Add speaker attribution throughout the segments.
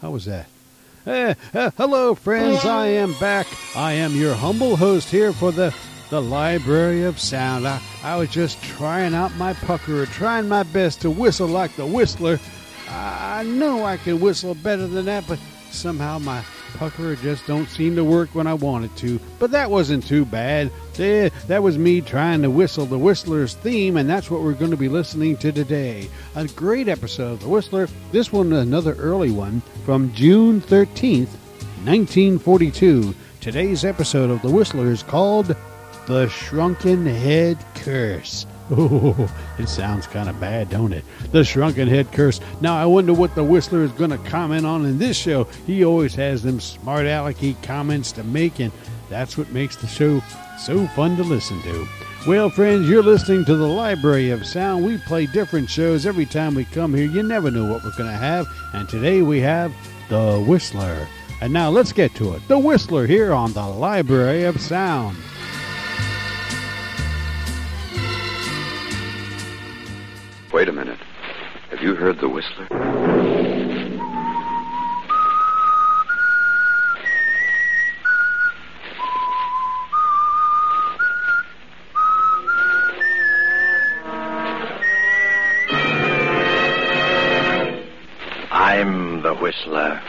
Speaker 1: How was that? Eh, eh, hello, friends. I am back. I am your humble host here for the the Library of Sound. I, I was just trying out my pucker, trying my best to whistle like the whistler. I know I can whistle better than that, but somehow my pucker just don't seem to work when I want it to. But that wasn't too bad. Eh, that was me trying to whistle the Whistler's theme, and that's what we're going to be listening to today. A great episode of The Whistler. This one, another early one from June 13th, 1942. Today's episode of The Whistler is called The Shrunken Head Curse. Oh, it sounds kind of bad, don't it? The Shrunken Head Curse. Now, I wonder what the Whistler is going to comment on in this show. He always has them smart alecky comments to make, and that's what makes the show so fun to listen to. Well, friends, you're listening to the Library of Sound. We play different shows every time we come here. You never know what we're going to have, and today we have The Whistler. And now let's get to it. The Whistler here on the Library of Sound.
Speaker 2: Wait a minute. Have you heard the whistler?
Speaker 3: I'm the whistler.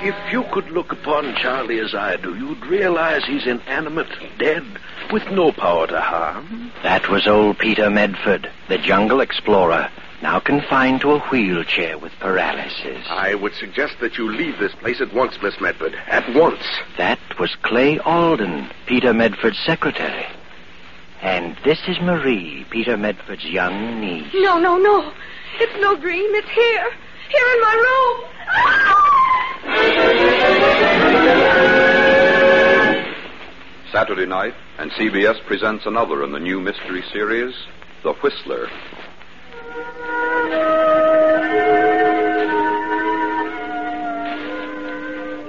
Speaker 3: If you could look upon Charlie as I do, you'd realize he's inanimate, dead, with no power to harm.
Speaker 4: That was old Peter Medford, the jungle explorer, now confined to a wheelchair with paralysis.
Speaker 5: I would suggest that you leave this place at once, Miss Medford. At once.
Speaker 4: That was Clay Alden, Peter Medford's secretary. And this is Marie, Peter Medford's young niece.
Speaker 6: No, no, no. It's no dream. It's here. Here in my room. Ah!
Speaker 2: Saturday night, and CBS presents another in the new mystery series, The Whistler.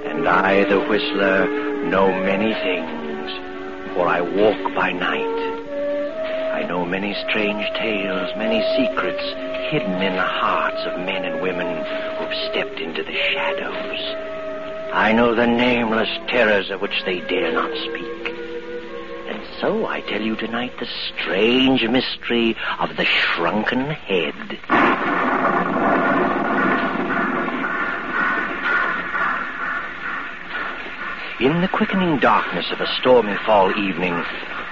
Speaker 4: And I, the whistler, know many things, for I walk by night. I know many strange tales, many secrets hidden in the hearts of men and women who've stepped into the shadows. I know the nameless terrors of which they dare not speak. And so I tell you tonight the strange mystery of the shrunken head. In the quickening darkness of a stormy fall evening,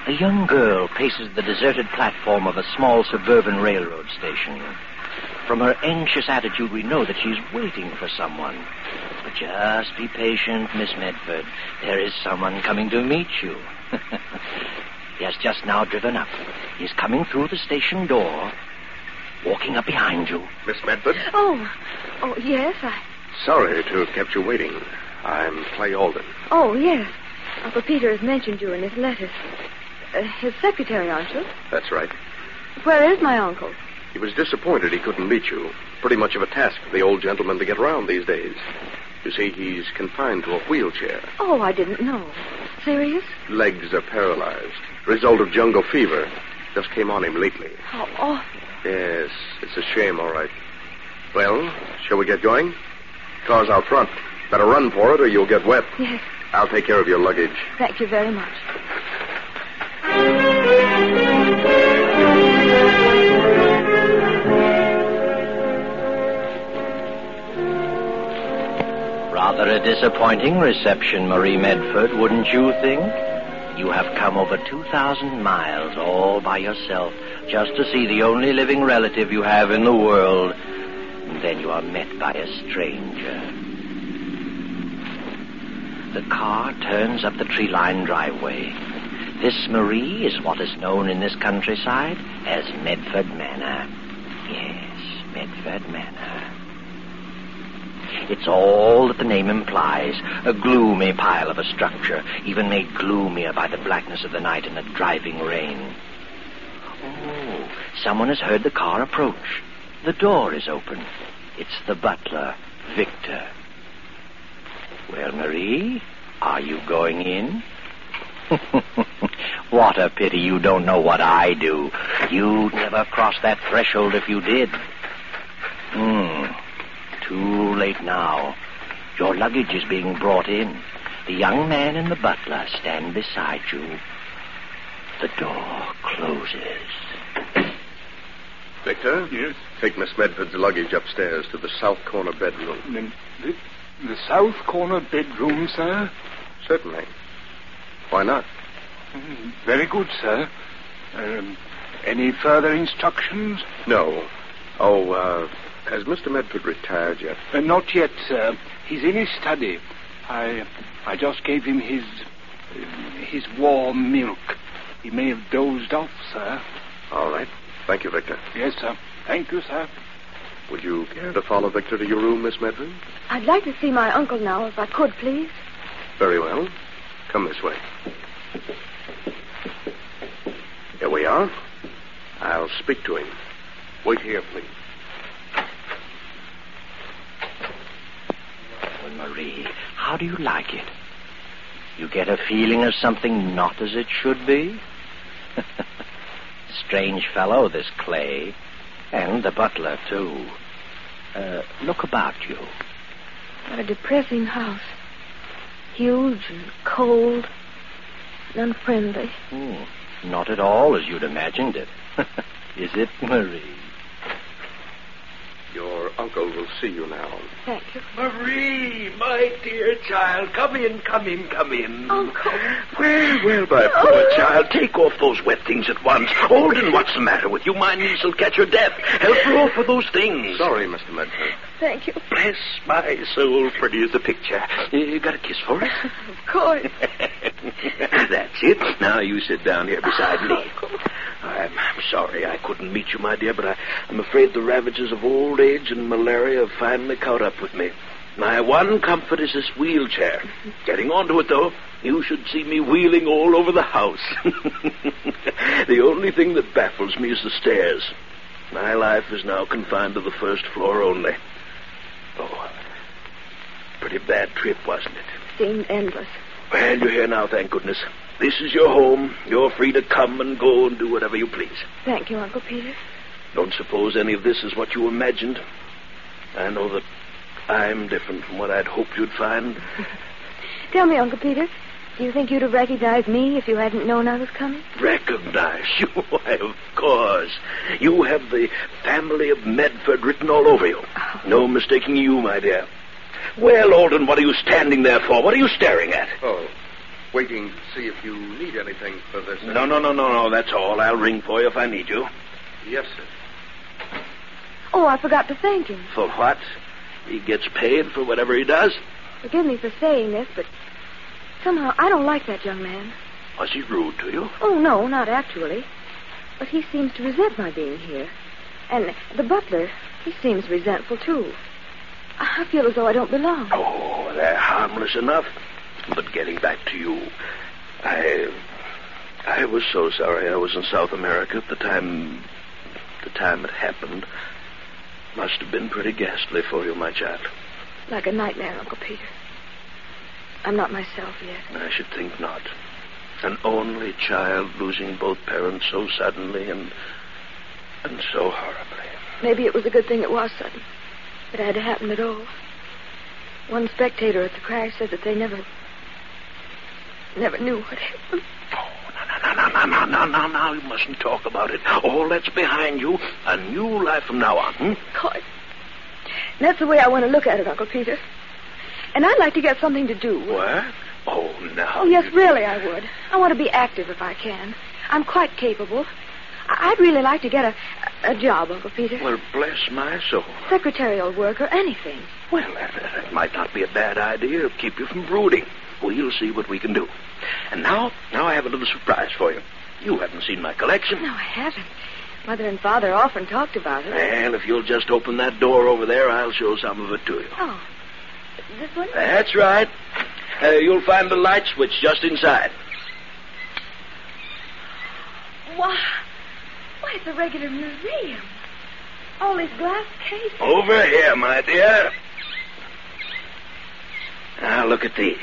Speaker 4: a young girl paces the deserted platform of a small suburban railroad station. From her anxious attitude, we know that she's waiting for someone. But just be patient, Miss Medford. There is someone coming to meet you. he has just now driven up. He's coming through the station door, walking up behind you.
Speaker 5: Miss Medford?
Speaker 6: Oh, oh, yes, I.
Speaker 5: Sorry to have kept you waiting. I'm Clay Alden.
Speaker 6: Oh, yes. Uncle Peter has mentioned you in his letters. Uh, his secretary, aren't you?
Speaker 5: That's right.
Speaker 6: Where is my uncle?
Speaker 5: He was disappointed he couldn't meet you. Pretty much of a task for the old gentleman to get around these days. You see, he's confined to a wheelchair.
Speaker 6: Oh, I didn't know. Serious?
Speaker 5: Legs are paralyzed. Result of jungle fever. Just came on him lately.
Speaker 6: How awful.
Speaker 5: Yes, it's a shame, all right. Well, shall we get going? Car's out front. Better run for it or you'll get wet.
Speaker 6: Yes,
Speaker 5: I'll take care of your luggage.
Speaker 6: thank you very much.
Speaker 4: Rather a disappointing reception, Marie Medford, wouldn't you think? You have come over 2,000 miles all by yourself just to see the only living relative you have in the world. And then you are met by a stranger. The car turns up the tree-lined driveway. This, Marie, is what is known in this countryside as Medford Manor. Yes, Medford Manor. It's all that the name implies. A gloomy pile of a structure, even made gloomier by the blackness of the night and the driving rain. Oh, someone has heard the car approach. The door is open. It's the butler, Victor. Well, Marie, are you going in? What a pity you don't know what I do. You'd never cross that threshold if you did. Hmm. Too late now. Your luggage is being brought in. The young man and the butler stand beside you. The door closes.
Speaker 5: Victor?
Speaker 7: Yes?
Speaker 5: Take Miss Medford's luggage upstairs to the south corner bedroom.
Speaker 7: The, the, the south corner bedroom, sir?
Speaker 5: Certainly. Why not?
Speaker 7: Mm, Very good, sir. Um, any further instructions?
Speaker 5: No. Oh, uh, has Mr. Medford retired yet?
Speaker 7: Uh, not yet, sir. He's in his study. I, I just gave him his, his warm milk. He may have dozed off, sir.
Speaker 5: All right. Thank you, Victor.
Speaker 7: Yes, sir. Thank you, sir.
Speaker 5: Would you care to follow Victor to your room, Miss Medford?
Speaker 6: I'd like to see my uncle now, if I could, please.
Speaker 5: Very well. Come this way. Here we are. I'll speak to him. Wait here, please.
Speaker 4: Well, Marie, how do you like it? You get a feeling of something not as it should be? Strange fellow, this Clay. And the butler, too. Uh, look about you.
Speaker 6: What a depressing house. Huge and cold and unfriendly.
Speaker 4: Hmm, not at all as you'd imagined it. Is it, Marie?
Speaker 5: Your uncle will see you now.
Speaker 6: Thank you.
Speaker 3: Marie, my dear child, come in, come in, come in.
Speaker 6: Uncle.
Speaker 3: Well, well, my poor oh. child, take off those wet things at once. Alden, what's the matter with you? My niece will catch her death. Help her off with those things.
Speaker 5: Sorry, Mr. Medford.
Speaker 6: Thank you.
Speaker 3: Bless my soul, pretty as a picture. You got a kiss for us?
Speaker 6: Of course.
Speaker 3: That's it. Now you sit down here beside me. I'm, I'm sorry I couldn't meet you, my dear, but I, I'm afraid the ravages of old age and malaria have finally caught up with me. My one comfort is this wheelchair. Getting onto it, though, you should see me wheeling all over the house. the only thing that baffles me is the stairs. My life is now confined to the first floor only. Oh, pretty bad trip, wasn't it?
Speaker 6: Seemed endless.
Speaker 3: Well, you're here now, thank goodness. This is your home. You're free to come and go and do whatever you please.
Speaker 6: Thank you, Uncle Peter.
Speaker 3: Don't suppose any of this is what you imagined. I know that I'm different from what I'd hoped you'd find.
Speaker 6: Tell me, Uncle Peter, do you think you'd have recognized me if you hadn't known I was coming?
Speaker 3: Recognize you? Why, of course. You have the family of Medford written all over you. No mistaking you, my dear. Well, Alden, what are you standing there for? What are you staring at?
Speaker 5: Oh, waiting to see if you need anything for this.
Speaker 3: No, no, no, no, no. That's all. I'll ring for you if I need you.
Speaker 5: Yes, sir.
Speaker 6: Oh, I forgot to thank him.
Speaker 3: For what? He gets paid for whatever he does.
Speaker 6: Forgive me for saying this, but somehow I don't like that young man.
Speaker 3: Was he rude to you?
Speaker 6: Oh, no, not actually. But he seems to resent my being here. And the butler, he seems resentful, too. I feel as though I don't belong.
Speaker 3: Oh, they're harmless enough. But getting back to you, I. I was so sorry I was in South America at the time. the time it happened. Must have been pretty ghastly for you, my child.
Speaker 6: Like a nightmare, Uncle Peter. I'm not myself yet.
Speaker 3: I should think not. An only child losing both parents so suddenly and. and so horribly.
Speaker 6: Maybe it was a good thing it was sudden. It had to happen at all. One spectator at the crash said that they never. never knew what happened.
Speaker 3: Oh, no, no, no, no, no, no, no, you mustn't talk about it. All that's behind you. A new life from now on, hmm?
Speaker 6: God. That's the way I want to look at it, Uncle Peter. And I'd like to get something to do.
Speaker 3: What? Oh, no.
Speaker 6: Oh, yes, really, I would. I want to be active if I can. I'm quite capable. I'd really like to get a, a job, Uncle Peter.
Speaker 3: Well, bless my soul.
Speaker 6: Secretarial work or anything.
Speaker 3: Well, that, that might not be a bad idea. It'll keep you from brooding. We'll see what we can do. And now, now I have a little surprise for you. You haven't seen my collection.
Speaker 6: No, I haven't. Mother and Father often talked about it.
Speaker 3: Well, if you'll just open that door over there, I'll show some of it to you.
Speaker 6: Oh, this one?
Speaker 3: That's right. Uh, you'll find the light switch just inside.
Speaker 6: Why, why, it's a regular museum. All these glass cases.
Speaker 3: Over here, my dear. Now, look at these.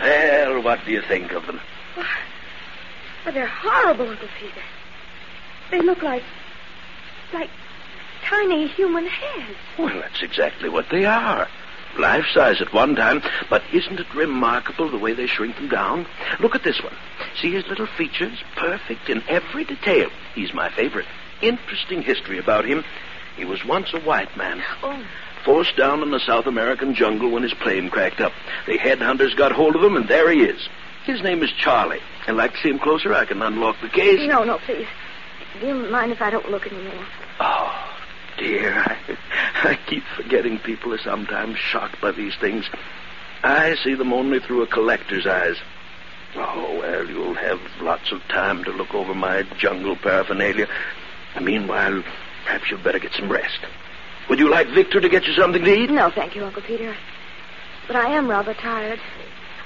Speaker 3: Well, what do you think of them?
Speaker 6: But they're horrible, Uncle Peter. They look like. like tiny human heads.
Speaker 3: Well, that's exactly what they are. Life size at one time, but isn't it remarkable the way they shrink them down? Look at this one. See his little features? Perfect in every detail. He's my favorite. Interesting history about him. He was once a white man.
Speaker 6: Oh.
Speaker 3: Forced down in the South American jungle when his plane cracked up. The headhunters got hold of him, and there he is. His name is Charlie. I'd like to see him closer. I can unlock the case.
Speaker 6: No, no, please. Do you mind if I don't look anymore?
Speaker 3: Oh, dear. I, I keep forgetting people are sometimes shocked by these things. I see them only through a collector's eyes. Oh, well, you'll have lots of time to look over my jungle paraphernalia. Meanwhile, perhaps you'd better get some rest. Would you like Victor to get you something to eat?
Speaker 6: No, thank you, Uncle Peter. But I am rather tired.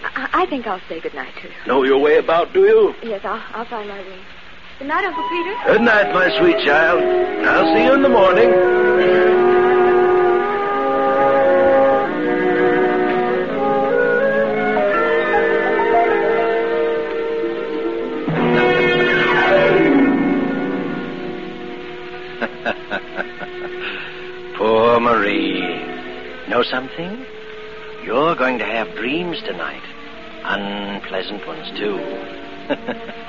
Speaker 6: I, I think I'll say good night to you.
Speaker 3: Know your way about, do you?
Speaker 6: Yes, I'll, I'll find my room. Good night, Uncle Peter.
Speaker 3: Good night, my sweet child. I'll see you in the morning.
Speaker 4: Poor Marie. Know something? You're going to have dreams tonight. Unpleasant ones, too.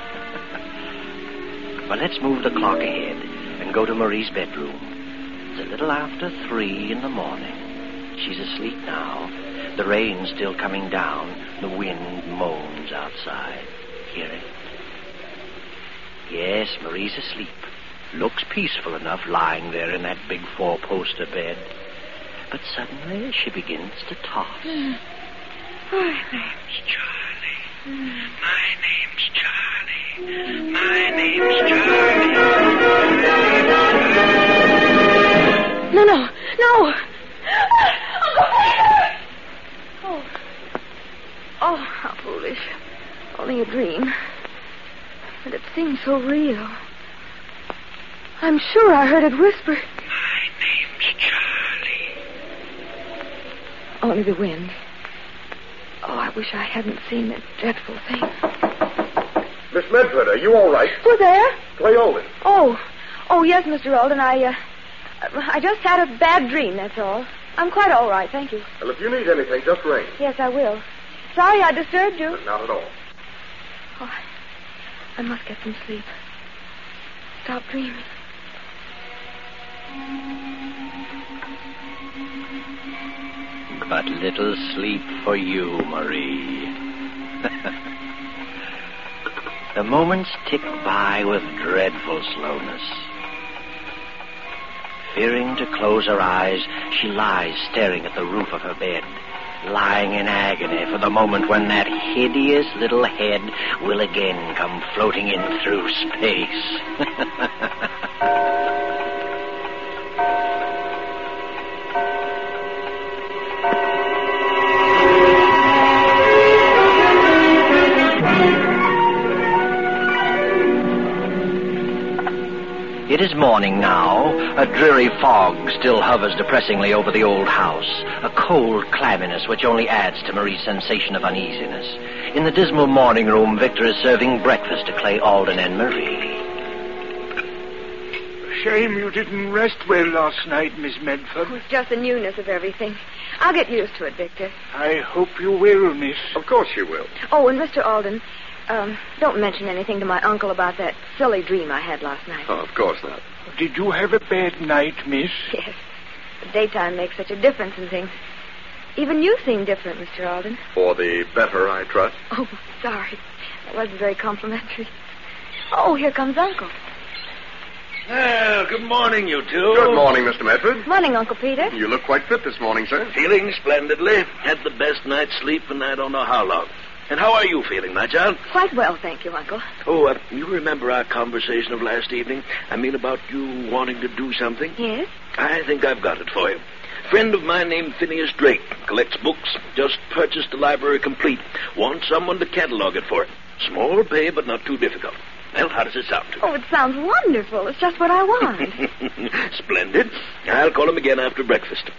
Speaker 4: well, let's move the clock ahead and go to Marie's bedroom. It's a little after three in the morning. She's asleep now. The rain's still coming down. The wind moans outside. Hear it? Yes, Marie's asleep. Looks peaceful enough lying there in that big four-poster bed. But suddenly she begins to toss.
Speaker 6: Oh,
Speaker 3: Charlie. My name's Charlie. Hmm. My name's Charlie.
Speaker 6: No, no, no. Uncle Peter! Oh. Oh, how foolish. Only a dream. But it seems so real. I'm sure I heard it whisper.
Speaker 3: My name's Charlie.
Speaker 6: Only the wind. Oh, I wish I hadn't seen that dreadful thing.
Speaker 5: Miss Medford, are you all right?
Speaker 6: Who there?
Speaker 5: Clay Alden.
Speaker 6: Oh, oh yes, Mr. Alden. I, uh, I just had a bad dream. That's all. I'm quite all right, thank you.
Speaker 5: Well, if you need anything, just ring.
Speaker 6: Yes, I will. Sorry I disturbed you.
Speaker 5: Not at all.
Speaker 6: Oh, I, I must get some sleep. Stop dreaming.
Speaker 4: But little sleep for you, Marie. the moments tick by with dreadful slowness. Fearing to close her eyes, she lies staring at the roof of her bed, lying in agony for the moment when that hideous little head will again come floating in through space. morning now. A dreary fog still hovers depressingly over the old house. A cold clamminess which only adds to Marie's sensation of uneasiness. In the dismal morning room, Victor is serving breakfast to Clay Alden and Marie.
Speaker 7: Shame you didn't rest well last night, Miss Medford.
Speaker 6: It's just the newness of everything. I'll get used to it, Victor.
Speaker 7: I hope you will, Miss.
Speaker 5: Of course you will.
Speaker 6: Oh, and Mr. Alden, um, don't mention anything to my uncle about that silly dream I had last night.
Speaker 5: Oh, of course not.
Speaker 7: Did you have a bad night, Miss?
Speaker 6: Yes. The daytime makes such a difference in things. Even you seem different, Mr. Alden.
Speaker 5: For the better, I trust.
Speaker 6: Oh, sorry. That wasn't very complimentary. Oh, here comes Uncle.
Speaker 3: Well, good morning, you two.
Speaker 5: Good morning, Mr. Medford.
Speaker 6: Morning, Uncle Peter.
Speaker 5: You look quite fit this morning, sir.
Speaker 3: Feeling splendidly. Had the best night's sleep and I don't know how long. And how are you feeling, my child?
Speaker 6: Quite well, thank you, Uncle.
Speaker 3: Oh, uh, you remember our conversation of last evening? I mean about you wanting to do something?
Speaker 6: Yes?
Speaker 3: I think I've got it for you. A Friend of mine named Phineas Drake collects books. Just purchased the library complete. Wants someone to catalog it for him. Small pay, but not too difficult. Well, how does it sound? To you?
Speaker 6: Oh, it sounds wonderful. It's just what I want.
Speaker 3: Splendid. I'll call him again after breakfast.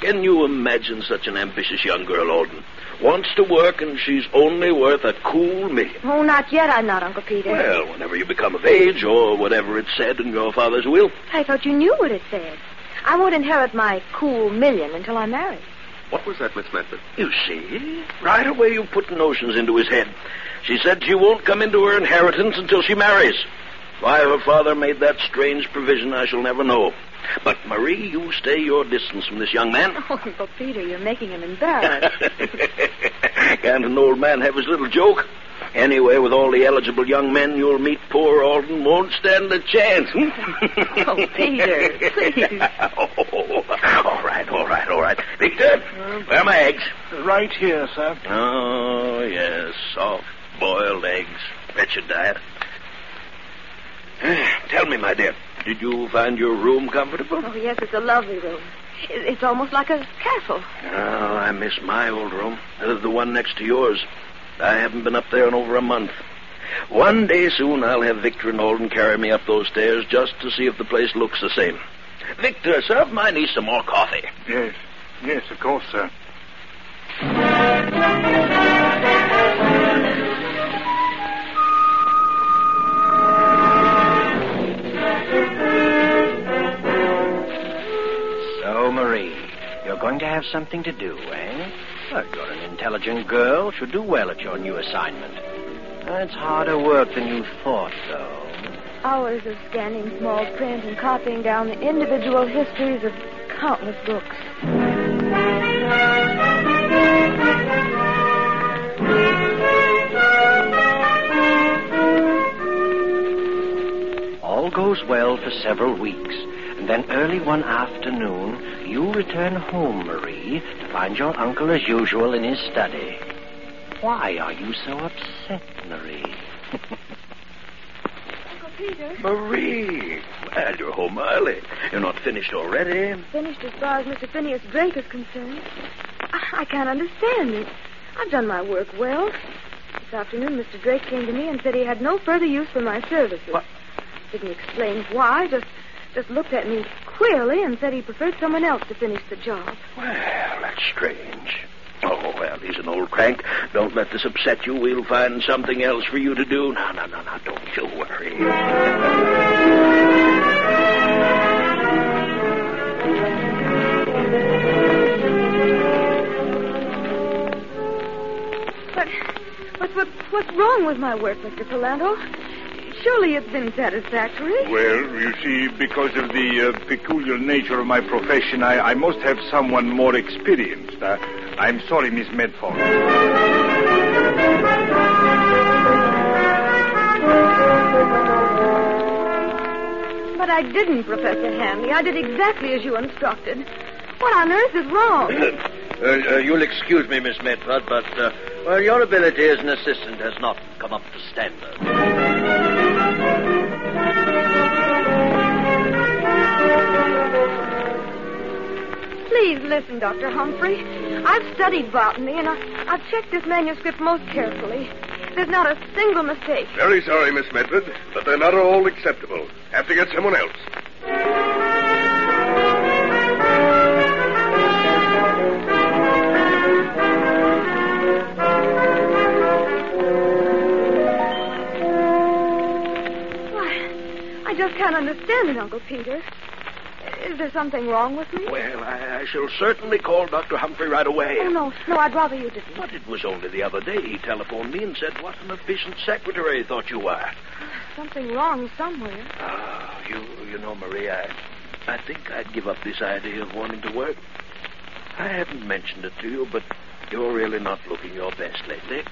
Speaker 3: Can you imagine such an ambitious young girl, Alden? Wants to work, and she's only worth a cool million.
Speaker 6: Oh, not yet, I'm not, Uncle Peter.
Speaker 3: Well, whenever you become of age, or whatever it said in your father's will.
Speaker 6: I thought you knew what it said. I won't inherit my cool million until I'm married.
Speaker 5: What was that, Miss Medford?
Speaker 3: You see, right away you put notions into his head. She said she won't come into her inheritance until she marries. Why her father made that strange provision, I shall never know. But, Marie, you stay your distance from this young man.
Speaker 6: Oh, Uncle Peter, you're making him embarrassed.
Speaker 3: Can't an old man have his little joke? Anyway, with all the eligible young men you'll meet, poor Alden won't stand a chance. Hmm?
Speaker 6: oh, Peter, please.
Speaker 3: oh, all right, all right, all right. Victor, uh-huh. where are my eggs?
Speaker 7: Right here, sir.
Speaker 3: Oh, yes, soft boiled eggs. Wretched diet. Tell me, my dear, did you find your room comfortable?
Speaker 6: Oh, yes, it's a lovely room. It's almost like a castle.
Speaker 3: Oh, I miss my old room. The one next to yours. I haven't been up there in over a month. One day soon I'll have Victor and Alden carry me up those stairs just to see if the place looks the same. Victor, serve my niece some more coffee.
Speaker 7: Yes. Yes, of course, sir.
Speaker 4: Something to do, eh? Well, you're an intelligent girl. Should do well at your new assignment. It's harder work than you thought, though.
Speaker 6: Hours of scanning small print and copying down the individual histories of countless books.
Speaker 4: All goes well for several weeks, and then early one afternoon, you return home, Marie, to find your uncle as usual in his study. Why are you so upset, Marie?
Speaker 6: Uncle Peter,
Speaker 3: Marie! Well, you're home early. You're not finished already.
Speaker 6: finished as far as Mr. Phineas Drake is concerned. I, I can't understand it. I've done my work well. This afternoon, Mr. Drake came to me and said he had no further use for my services.
Speaker 3: What?
Speaker 6: Didn't explain why, just just looked at me queerly and said he preferred someone else to finish the job.
Speaker 3: Well, that's strange. Oh, well, he's an old crank. Don't let this upset you. We'll find something else for you to do. No, no, no, no. Don't you worry.
Speaker 6: But, but what, what's wrong with my work, Mr. Palando? Surely it's been satisfactory.
Speaker 7: Well, you see, because of the uh, peculiar nature of my profession, I, I must have someone more experienced. Uh, I'm sorry, Miss Medford.
Speaker 6: But I didn't, Professor Hanley. I did exactly as you instructed. What on earth is wrong?
Speaker 3: Uh, uh, you'll excuse me, Miss Medford, but, uh, well, your ability as an assistant has not come up to standard.
Speaker 6: Please listen, Dr. Humphrey. I've studied botany, and I, I've checked this manuscript most carefully. There's not a single mistake.
Speaker 5: Very sorry, Miss Medford, but they're not all acceptable. Have to get someone else.
Speaker 6: Why, I just can't understand it, Uncle Peter. Is there something wrong with me?
Speaker 3: Well, I, I shall certainly call Dr. Humphrey right away.
Speaker 6: Oh, no, no, I'd rather you didn't.
Speaker 3: But it was only the other day he telephoned me and said what an efficient secretary he thought you were.
Speaker 6: Something wrong somewhere.
Speaker 3: Oh, you, you know, Maria, I, I think I'd give up this idea of wanting to work. I haven't mentioned it to you, but you're really not looking your best lately.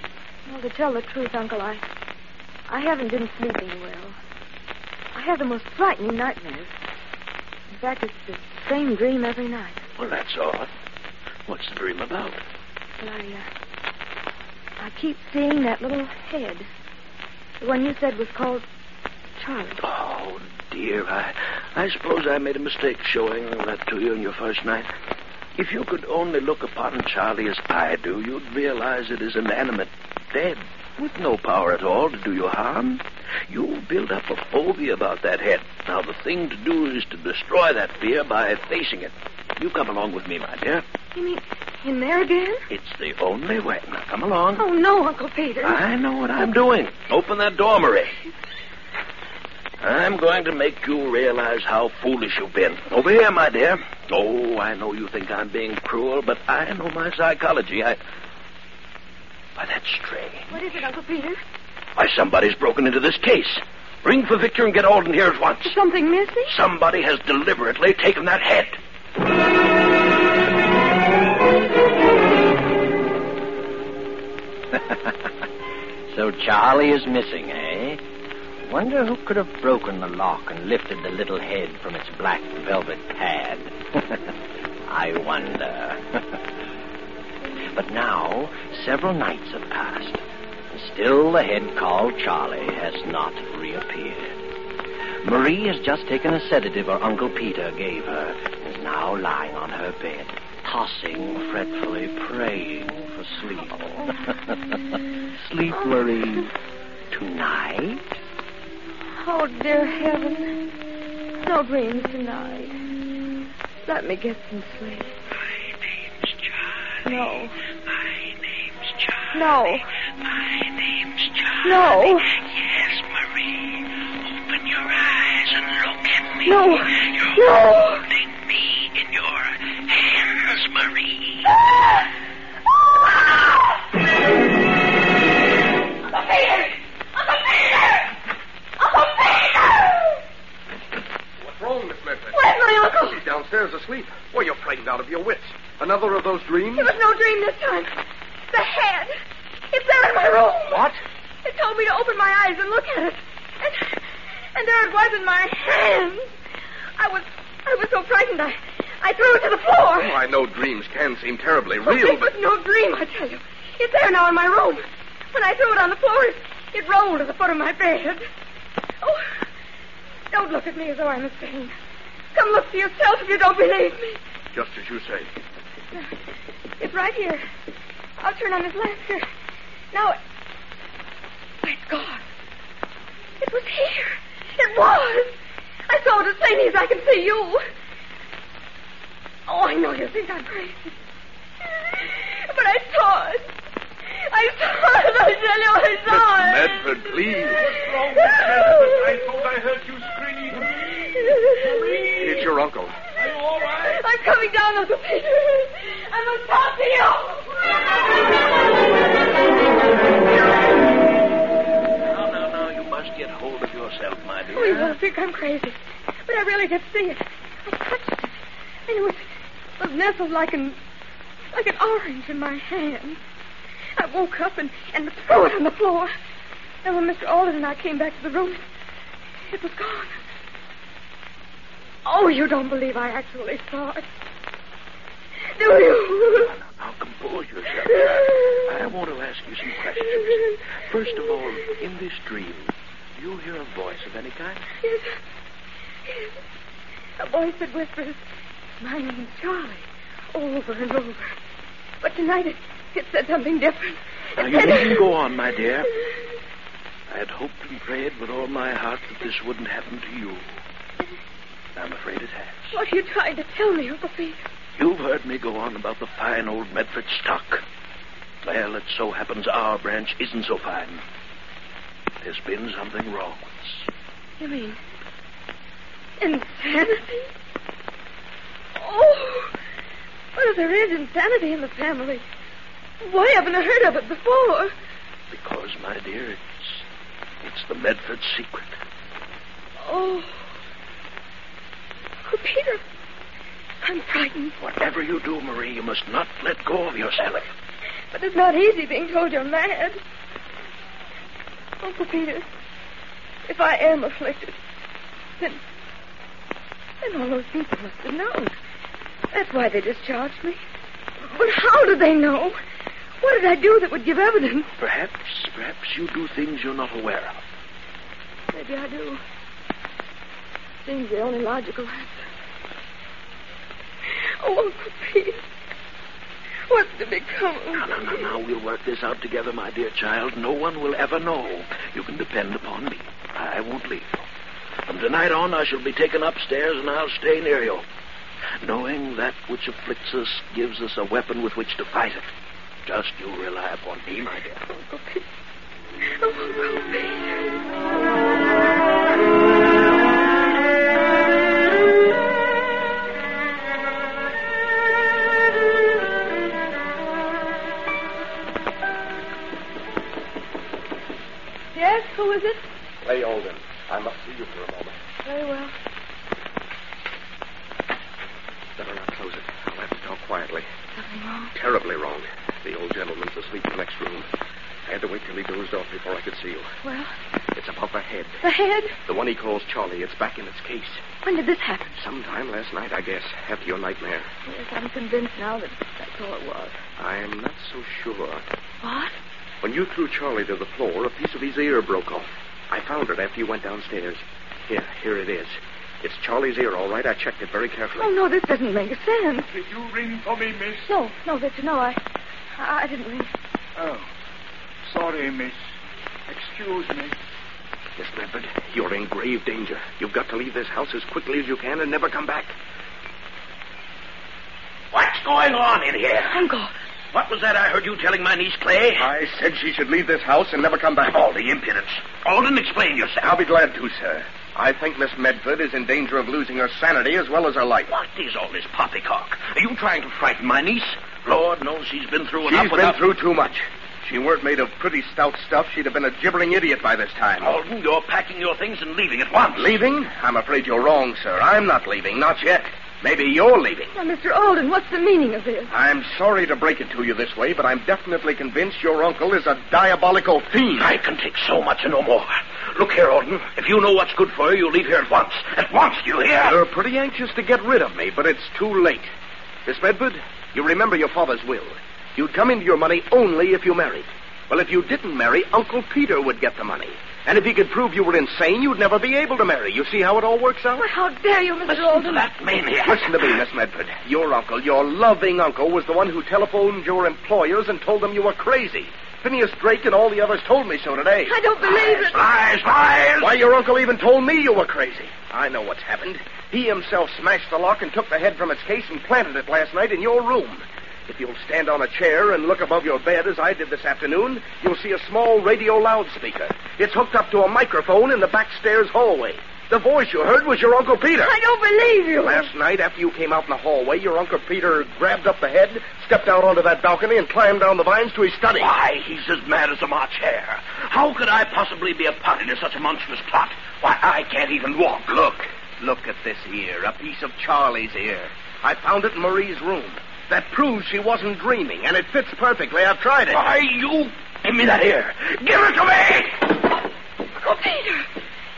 Speaker 6: Well, to tell the truth, Uncle, I, I haven't been sleeping well. I have the most frightening nightmares. In fact, it's the same dream every night.
Speaker 3: Well, that's odd. What's the dream about?
Speaker 6: But I, uh, I keep seeing that little head. The one you said was called Charlie.
Speaker 3: Oh, dear, I, I suppose I made a mistake showing that to you on your first night. If you could only look upon Charlie as I do, you'd realize it is inanimate, dead, with no power at all to do you harm. You build up a phobia about that head. Now, the thing to do is to destroy that fear by facing it. You come along with me, my dear.
Speaker 6: You mean in there again?
Speaker 3: It's the only way. Now, come along.
Speaker 6: Oh, no, Uncle Peter.
Speaker 3: I know what I'm doing. Open that door, Marie. I'm going to make you realize how foolish you've been. Over here, my dear. Oh, I know you think I'm being cruel, but I know my psychology. I. Why, that strange.
Speaker 6: What is it, Uncle Peter?
Speaker 3: Why, somebody's broken into this case. Ring for Victor and get Alden here at once.
Speaker 6: Is something missing?
Speaker 3: Somebody has deliberately taken that head.
Speaker 4: So Charlie is missing, eh? Wonder who could have broken the lock and lifted the little head from its black velvet pad. I wonder. but now, several nights have passed, and still the head called Charlie has not reappeared. Marie has just taken a sedative her Uncle Peter gave her, and is now lying on her bed, tossing fretfully, praying for sleep. sleep, Marie. Tonight?
Speaker 6: Oh, dear heaven. No dreams tonight. Let me get some sleep.
Speaker 8: My name's Charlie.
Speaker 6: No.
Speaker 8: My name's Charlie.
Speaker 6: No.
Speaker 8: My name's Charlie.
Speaker 6: No.
Speaker 8: Yes, Marie. Open your eyes and look at me.
Speaker 6: No.
Speaker 8: You're
Speaker 6: No.
Speaker 8: holding me in your hands, Marie.
Speaker 5: What's wrong, Miss Medford?
Speaker 6: Where's my uncle?
Speaker 5: He's downstairs asleep. Well, you're frightened out of your wits. Another of those dreams?
Speaker 6: It was no dream this time. The head. It's there in my room.
Speaker 5: What?
Speaker 6: It told me to open my eyes and look at it. And, and there it was in my hands. I was I was so frightened I I threw it to the floor.
Speaker 5: Oh, I know dreams can seem terribly
Speaker 6: Oh,
Speaker 5: real,
Speaker 6: it was no dream, I tell you. It's there now in my room. When I threw it on the floor, it, it rolled to the foot of my bed. Oh, don't look at me as though I'm insane. Come look for yourself if you don't believe me.
Speaker 5: just as you say.
Speaker 6: It's right here. I'll turn on this lamp here. Now, it... Why, it's gone. It was here. It was. I saw it as plainly as I can see you. Oh, I know you think I'm crazy. But I saw it. I saw it, I tell you, I saw it.
Speaker 5: Medford, please. What's wrong with Medford?
Speaker 7: I thought I heard you scream.
Speaker 5: It's your uncle.
Speaker 7: Are you all right?
Speaker 6: I'm coming down, Uncle Peter. I must talk to you.
Speaker 3: Now, now, now, you must get hold of yourself, my dear.
Speaker 6: Oh, you won't think I'm crazy. But I really did see it. I touched it. And it was, was nestled like an like an orange in my hand. I woke up and, and threw it on the floor. And when Mr. Alden and I came back to the room, it was gone. Oh, you don't believe I actually saw it. Do you?
Speaker 3: Now, compose yourself. I want to ask you some questions. First of all, in this dream, do you hear a voice of any kind?
Speaker 6: Yes. Yes. A voice that whispers, My name's Charlie, over and over. But tonight it, it said something different.
Speaker 3: Now, you needn't go on, my dear. I had hoped and prayed with all my heart that this wouldn't happen to you. I'm afraid it has.
Speaker 6: What are you trying to tell me, Uncle Peter?
Speaker 3: You've heard me go on about the fine old Medford stock. Well, it so happens our branch isn't so fine. There's been something wrong with us.
Speaker 6: You mean insanity? Oh, well, there is insanity in the family, why haven't I heard of it before?
Speaker 3: Because, my dear, it's it's the Medford secret.
Speaker 6: Oh, Uncle Peter, I'm frightened.
Speaker 3: Whatever you do, Marie, you must not let go of yourself.
Speaker 6: Oh, but it's not easy being told you're mad. Uncle Peter, if I am afflicted, then, then all those people must have known. That's why they discharged me. But how did they know? What did I do that would give evidence?
Speaker 3: Perhaps, perhaps you do things you're not aware of.
Speaker 6: Maybe I do. Seems the only logical answer. Oh, Uncle Pete. what's to become of
Speaker 3: Now, now, now, now, we'll work this out together, my dear child. No one will ever know. You can depend upon me. I won't leave you. From tonight on, I shall be taken upstairs and I'll stay near you. Knowing that which afflicts us gives us a weapon with which to fight it. Just you rely upon me, my dear.
Speaker 6: Uncle Peter. Oh, Uncle Peter. Who is it?
Speaker 5: Clay Alden. I must see you for a moment.
Speaker 6: Very well.
Speaker 5: Better not close it. I'll have to talk quietly.
Speaker 6: Nothing wrong.
Speaker 5: Terribly wrong. The old gentleman's asleep in the next room. I had to wait till he dozed off before I could see you.
Speaker 6: Well,
Speaker 5: It's about the head.
Speaker 6: the head?
Speaker 5: The one he calls Charlie. It's back in its case.
Speaker 6: When did this happen?
Speaker 5: Sometime last night, I guess, after your nightmare.
Speaker 6: Yes, I'm convinced now that that's all it was.
Speaker 5: I'm not so sure.
Speaker 6: What?
Speaker 5: When you threw Charlie to the floor, a piece of his ear broke off. I found it after you went downstairs. Here, here it is. It's Charlie's ear, all right. I checked it very carefully.
Speaker 6: Oh, no, this doesn't make sense.
Speaker 7: Did you ring for me, miss?
Speaker 6: No, no, Victor, no, I, I I didn't ring.
Speaker 7: Oh. Sorry, miss. Excuse me.
Speaker 5: Miss Medford, you're in grave danger. You've got to leave this house as quickly as you can and never come back.
Speaker 3: What's going on in here?
Speaker 6: Uncle,
Speaker 3: What was that I heard you telling my niece Clay?
Speaker 5: I said she should leave this house and never come back.
Speaker 3: All the impudence. Alden, explain yourself.
Speaker 5: I'll be glad to, sir. I think Miss Medford is in danger of losing her sanity as well as her life.
Speaker 3: What is all this poppycock? Are you trying to frighten my niece? Lord knows she's been through enough.
Speaker 5: She's
Speaker 3: enough
Speaker 5: been through too much. If she weren't made of pretty stout stuff, she'd have been a gibbering idiot by this time.
Speaker 3: Alden, you're packing your things and leaving at once.
Speaker 5: Leaving? I'm afraid you're wrong, sir. I'm not leaving, not yet. Maybe you're leaving.
Speaker 6: now, Mr. Alden, what's the meaning of this?
Speaker 5: I'm sorry to break it to you this way, but I'm definitely convinced your uncle is a diabolical fiend.
Speaker 3: I can take so much and no more. Look here, Alden. If you know what's good for you, you'll leave here at once. At once, do you hear?
Speaker 5: You're pretty anxious to get rid of me, but it's too late. Miss Medford, you remember your father's will. You'd come into your money only if you married. Well, if you didn't marry, Uncle Peter would get the money. And if he could prove you were insane, you'd never be able to marry. You see how it all works out?
Speaker 6: Well, how dare you, Mr.
Speaker 3: Listen to
Speaker 6: Alden?
Speaker 3: that maniac.
Speaker 5: Listen to me, Miss Medford. Your uncle, your loving uncle, was the one who telephoned your employers and told them you were crazy. Phineas Drake and all the others told me so today.
Speaker 6: I don't believe it.
Speaker 3: Lies, lies!
Speaker 5: Why, your uncle even told me you were crazy. I know what's happened. He himself smashed the lock and took the head from its case and planted it last night in your room. If you'll stand on a chair and look above your bed as I did this afternoon, you'll see a small radio loudspeaker. It's hooked up to a microphone in the back stairs hallway. The voice you heard was your Uncle Peter.
Speaker 6: I don't believe you.
Speaker 5: Last night, after you came out in the hallway, your Uncle Peter grabbed up the head, stepped out onto that balcony, and climbed down the vines to his study.
Speaker 3: Why, he's as mad as a March hare. How could I possibly be a party to such a monstrous plot? Why, I can't even walk.
Speaker 5: Look, look at this ear, a piece of Charlie's ear. I found it in Marie's room. That proves she wasn't dreaming, and it fits perfectly. I've tried it.
Speaker 3: Why, you... Give me that ear. Give it to me!
Speaker 6: Uncle Peter,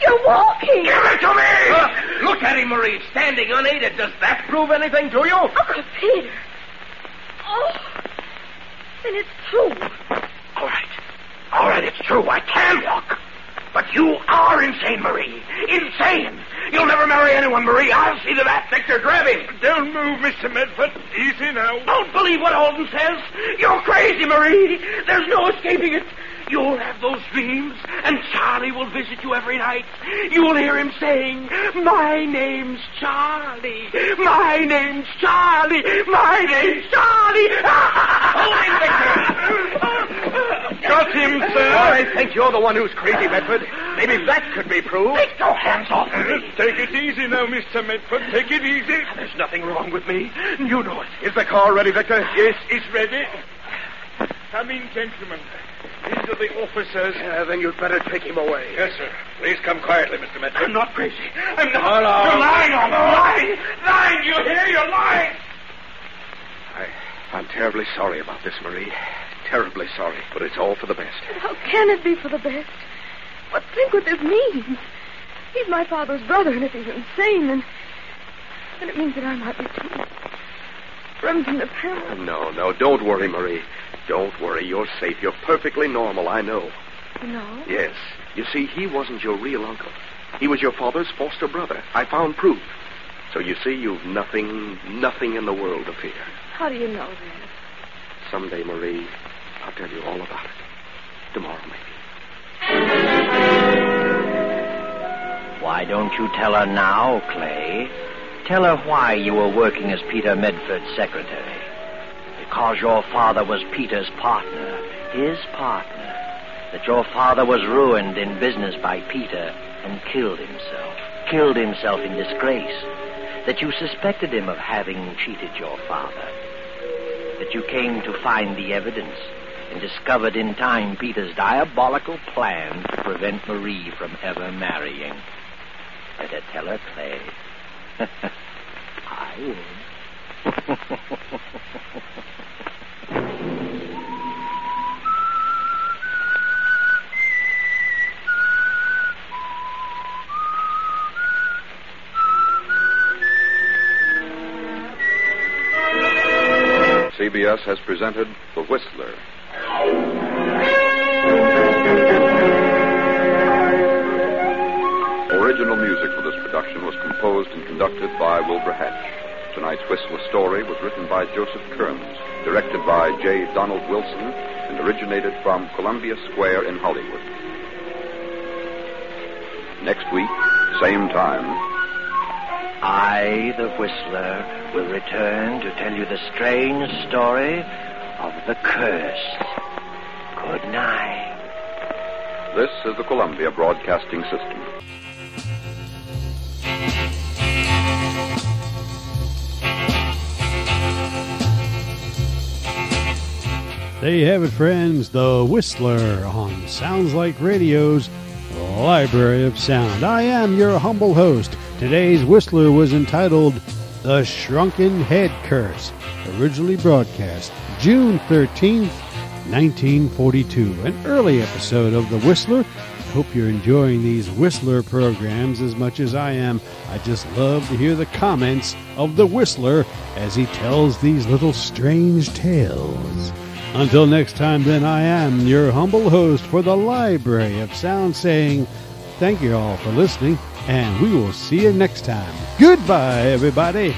Speaker 6: you're walking.
Speaker 3: Give it to me!
Speaker 5: Look, look at him, Marie, standing unaided. Does that prove anything to you?
Speaker 6: Uncle Peter. Oh, then it's true.
Speaker 3: All right. All right, it's true. I can walk. But you are insane, Marie. Insane. You'll never marry anyone, Marie. I'll see to that. Victor, grab him.
Speaker 7: Don't move, Mr. Medford. Easy now.
Speaker 3: Don't believe what Alden says. You're crazy, Marie. There's no escaping it. You'll have those dreams, and Charlie will visit you every night. You'll hear him saying, My name's Charlie. My name's Charlie. My name's Charlie.
Speaker 7: Oh, Got him, sir.
Speaker 5: Oh, I think you're the one who's crazy, Medford. Maybe that could be proved.
Speaker 3: Take your hands off me.
Speaker 7: Take it easy now, Mr. Medford. Take it easy.
Speaker 3: There's nothing wrong with me. You know it.
Speaker 5: Is the car ready, Victor?
Speaker 7: Yes, it's ready. Come in, gentlemen. These are the officers.
Speaker 5: Uh, then you'd better take him away.
Speaker 7: Yes, sir. Please come quietly, Mr. Medford.
Speaker 3: I'm not crazy. I'm not.
Speaker 5: Hello.
Speaker 3: You're lying on me. Lying. Lying. You hear? You're lying.
Speaker 5: I, I'm terribly sorry about this, Marie. Terribly sorry. But it's all for the best.
Speaker 6: How can it be for the best? But think what this means. He's my father's brother, and if he's insane, then, then it means that I might be too. Remington, the parent.
Speaker 5: No, no, don't worry, Marie. Don't worry. You're safe. You're perfectly normal, I know.
Speaker 6: No.
Speaker 5: Yes. You see, he wasn't your real uncle. He was your father's foster brother. I found proof. So you see, you've nothing, nothing in the world to fear.
Speaker 6: How do you know that?
Speaker 5: Someday, Marie, I'll tell you all about it. Tomorrow, maybe.
Speaker 4: Why don't you tell her now, Clay? Tell her why you were working as Peter Medford's secretary. Because your father was Peter's partner, his partner. That your father was ruined in business by Peter and killed himself. Killed himself in disgrace. That you suspected him of having cheated your father. That you came to find the evidence and discovered in time Peter's diabolical plan to prevent Marie from ever marrying. Better tell her, Clay. I would.
Speaker 2: CBS has presented The Whistler. Original music for this production was composed and conducted by Wilbur Hatch. Tonight's Whistler story was written by Joseph Kearns, directed by J. Donald Wilson, and originated from Columbia Square in Hollywood. Next week, same time,
Speaker 4: I, the Whistler, will return to tell you the strange story of the curse. Good night.
Speaker 2: this is the Columbia Broadcasting System.
Speaker 1: There you have it, friends. The Whistler on Sounds Like Radio's Library of Sound. I am your humble host. Today's Whistler was entitled The Shrunken Head Curse, originally broadcast June 13th, 1942. An early episode of The Whistler. I Hope you're enjoying these Whistler programs as much as I am. I just love to hear the comments of The Whistler as he tells these little strange tales. Until next time, then, I am your humble host for the Library of Sound saying thank you all for listening, and we will see you next time. Goodbye, everybody.